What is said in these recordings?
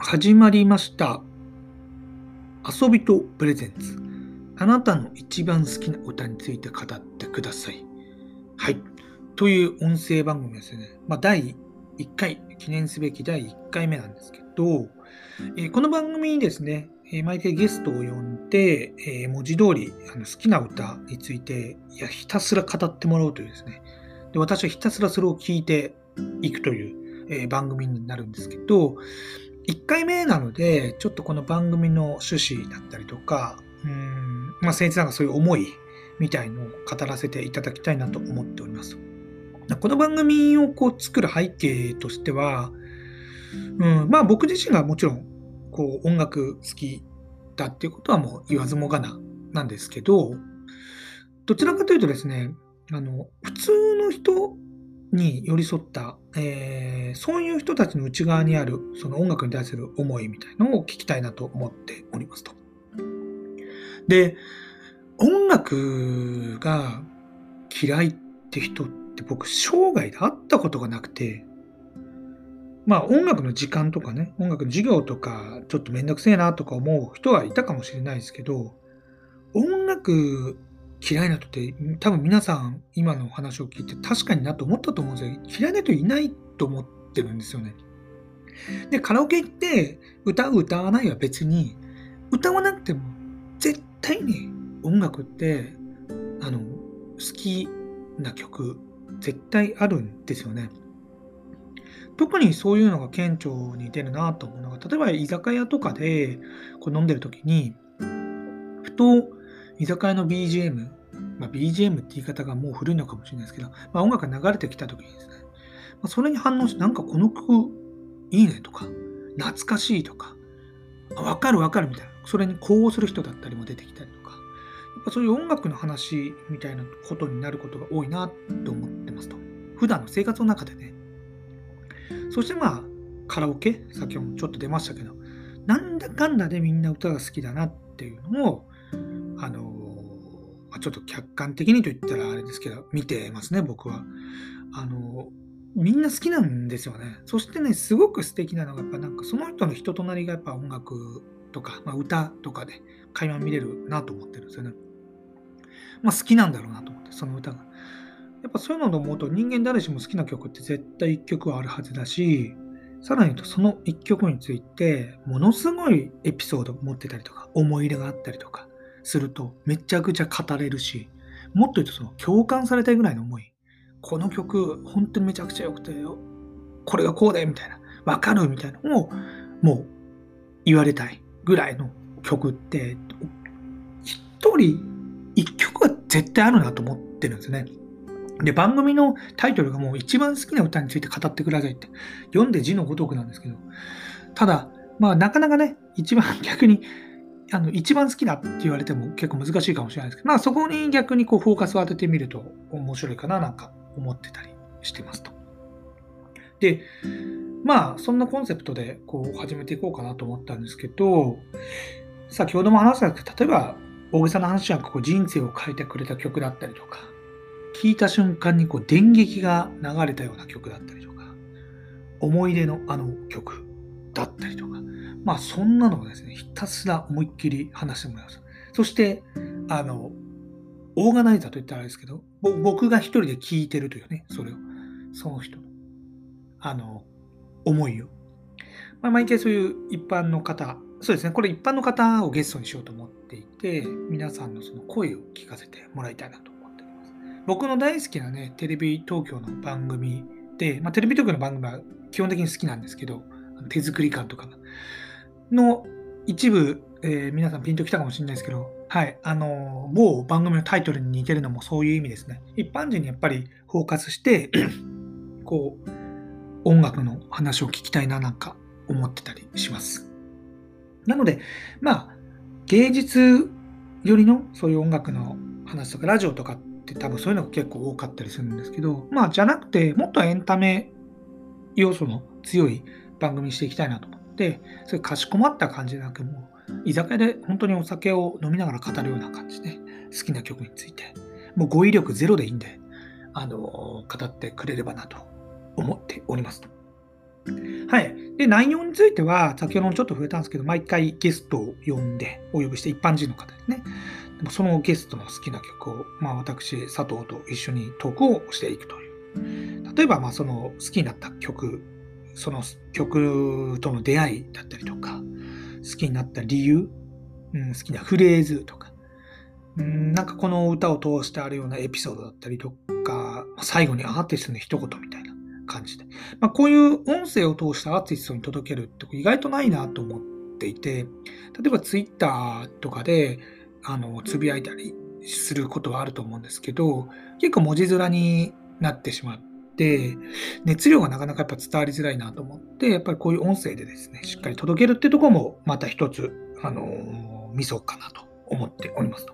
始まりました。遊びとプレゼンツ。あなたの一番好きな歌について語ってください。はい。という音声番組ですね。まあ、第1回、記念すべき第1回目なんですけど、えーこの番組にですね、え毎回ゲストを呼んで、えー文字通りあの好きな歌についていやひたすら語ってもらおうというですね、で私はひたすらそれを聞いていくという、え番組になるんですけど、1回目なので、ちょっとこの番組の趣旨だったりとか、うん、まあ、先生なんかそういう思いみたいのを語らせていただきたいなと思っております。この番組をこう作る背景としては、うん、まあ僕自身がもちろんこう音楽好きだっていうことはもう言わずもがななんですけど、どちらかというとですね、あの普通の人に寄り添った、えーそういう人たちの内側にあるその音楽に対する思いみたいのを聞きたいなと思っておりますと。で、音楽が嫌いって人って僕生涯で会ったことがなくて、まあ音楽の時間とかね、音楽の授業とかちょっとめんどくせえなとか思う人はいたかもしれないですけど、音楽嫌いな人って多分皆さん今のお話を聞いて確かになと思ったと思うんですよ。嫌いな人いないと思ってるんですよね。で、カラオケ行って歌う歌わないは別に歌わなくても絶対に音楽ってあの好きな曲絶対あるんですよね。特にそういうのが顕著に出るなと思うのが例えば居酒屋とかでこう飲んでる時にふと居酒屋の BGM、まあ、BGM って言い方がもう古いのかもしれないですけど、まあ、音楽が流れてきた時にですね、まあ、それに反応してなんかこの曲いいねとか懐かしいとかわかるわかるみたいな。それに呼応する人だったりも出てきたりとか。やっぱそういう音楽の話みたいなことになることが多いなと思ってますと。普段の生活の中でね。そしてまあカラオケ？先ほどもちょっと出ましたけど。なんだかんだでみんな歌が好きだなっていうのをあのまちょっと客観的にと言ったらあれですけど見てますね僕は。あのみんな好きなんですよね。そしてねすごく素敵なのがやっぱなんかその人の人となりがやっぱ音楽とか、まあ、歌とかで垣間見れるなと思ってるんですよね。まあ好きなんだろうなと思ってその歌が。やっぱそういうのと思うと人間誰しも好きな曲って絶対1曲はあるはずだしさらに言うとその1曲についてものすごいエピソード持ってたりとか思い入れがあったりとかするとめちゃくちゃ語れるしもっと言うとその共感されたいぐらいの思いこの曲本当にめちゃくちゃ良くてこれがこうだよみたいなわかるみたいなのをもう言われたいぐらいの曲って一人一曲は絶対あるなと思ってるんですね。で、番組のタイトルがもう一番好きな歌について語ってくださいって読んで字のごとくなんですけど、ただ、まあなかなかね、一番逆に、あの、一番好きだって言われても結構難しいかもしれないですけど、まあそこに逆にこうフォーカスを当ててみると面白いかななんか思ってたりしてますと。で、まあそんなコンセプトでこう始めていこうかなと思ったんですけど、先ほども話したんですけど、例えば大げさな話じゃなくこう人生を変えてくれた曲だったりとか、聴いた瞬間にこう電撃が流れたような曲だったりとか、思い出のあの曲だったり、まあそんなのをですね、ひたすら思いっきり話してもらいます。そして、あの、オーガナイザーと言ったらあれですけど、僕が一人で聴いてるというね、それを、その人の、あの、思いを。まあ、毎回そういう一般の方、そうですね、これ一般の方をゲストにしようと思っていて、皆さんのその声を聞かせてもらいたいなと思っております。僕の大好きなね、テレビ東京の番組で、まあ、テレビ東京の番組は基本的に好きなんですけど、手作り感とかがの一部、えー皆さんピンときたかもしれないですけど、はい、あの某番組のタイトルに似てるのもそういう意味ですね。一般人にやっぱりフォーカスして、こう、音楽の話を聞きたいななんか思ってたりします。なので、まあ、芸術よりのそういう音楽の話とか、ラジオとかって多分そういうのが結構多かったりするんですけど、まあ、じゃなくて、もっとエンタメ要素の強い番組にしていきたいなと思って、そういうかしこまった感じじゃなく、もう、居酒屋で本当にお酒を飲みながら語るような感じで、好きな曲について、もう語彙力ゼロでいいんで、あの、語ってくれればなと思っておりますと。はい。で、内容については、先ほどもちょっと触れたんですけど、毎回ゲストを呼んで、お呼びして一般人の方ですね。でもそのゲストの好きな曲を、まあ私、佐藤と一緒にトークをしていくという。例えば、まあその好きになった曲、その曲との出会いだったりとか、好きになった理由、うん、好きなフレーズとか、うん、なんかこの歌を通してあるようなエピソードだったりとか、最後にアーティストの一言みたいな感じで。まあ、こういう音声を通してアーティストに届けるって意外とないなと思っていて、例えばツイッターとかで、つぶやいたりすることはあると思うんですけど、結構文字面になってしまって、熱量がなかなかやっぱ伝わりづらいなと思って、やっぱりこういう音声でですね、しっかり届けるってとこも、また一つ、あの、ミソかなと思っておりますと。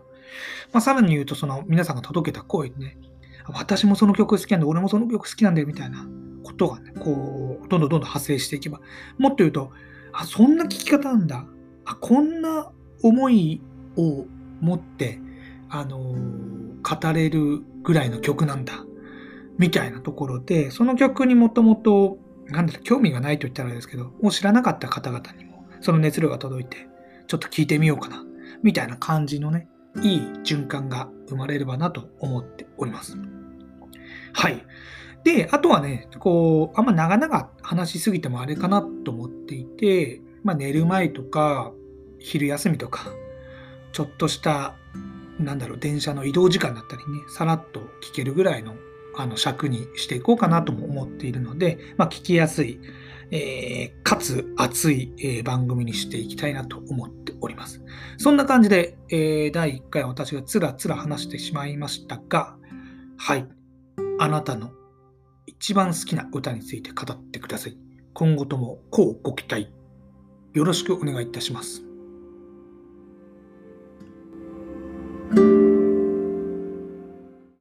まあ、さらに言うと、その皆さんが届けた声にね、私もその曲好きなんで、俺もその曲好きなんだよみたいなことがね、こう、どんどんどんどん派生していけば、もっと言うと、あ、そんな聞き方なんだ。あ、こんな思いを持って、あの、語れるぐらいの曲なんだ。みたいなところで、その曲にもともと、なんだろ、興味がないと言ったらあれですけど、もう知らなかった方々にも、その熱量が届いて、ちょっと聞いてみようかな。みたいな感じのね、いい循環が生まれればなと思っております。はい。で、あとはね、こう、あんま長々話しすぎてもあれかなと思っていて、まあ、寝る前とか、昼休みとか、ちょっとした、なんだろう、電車の移動時間だったりね、さらっと聞けるぐらいのあの尺にしていこうかなとも思っているので、まあ、聞きやすい、えー、かつ熱い、えー、番組にしていきたいなと思っております。そんな感じで、えー、第1回私がつらつら話してしまいましたが、はい。あなたの一番好きな歌について語ってください。今後ともこうご期待。よろしくお願いいたします。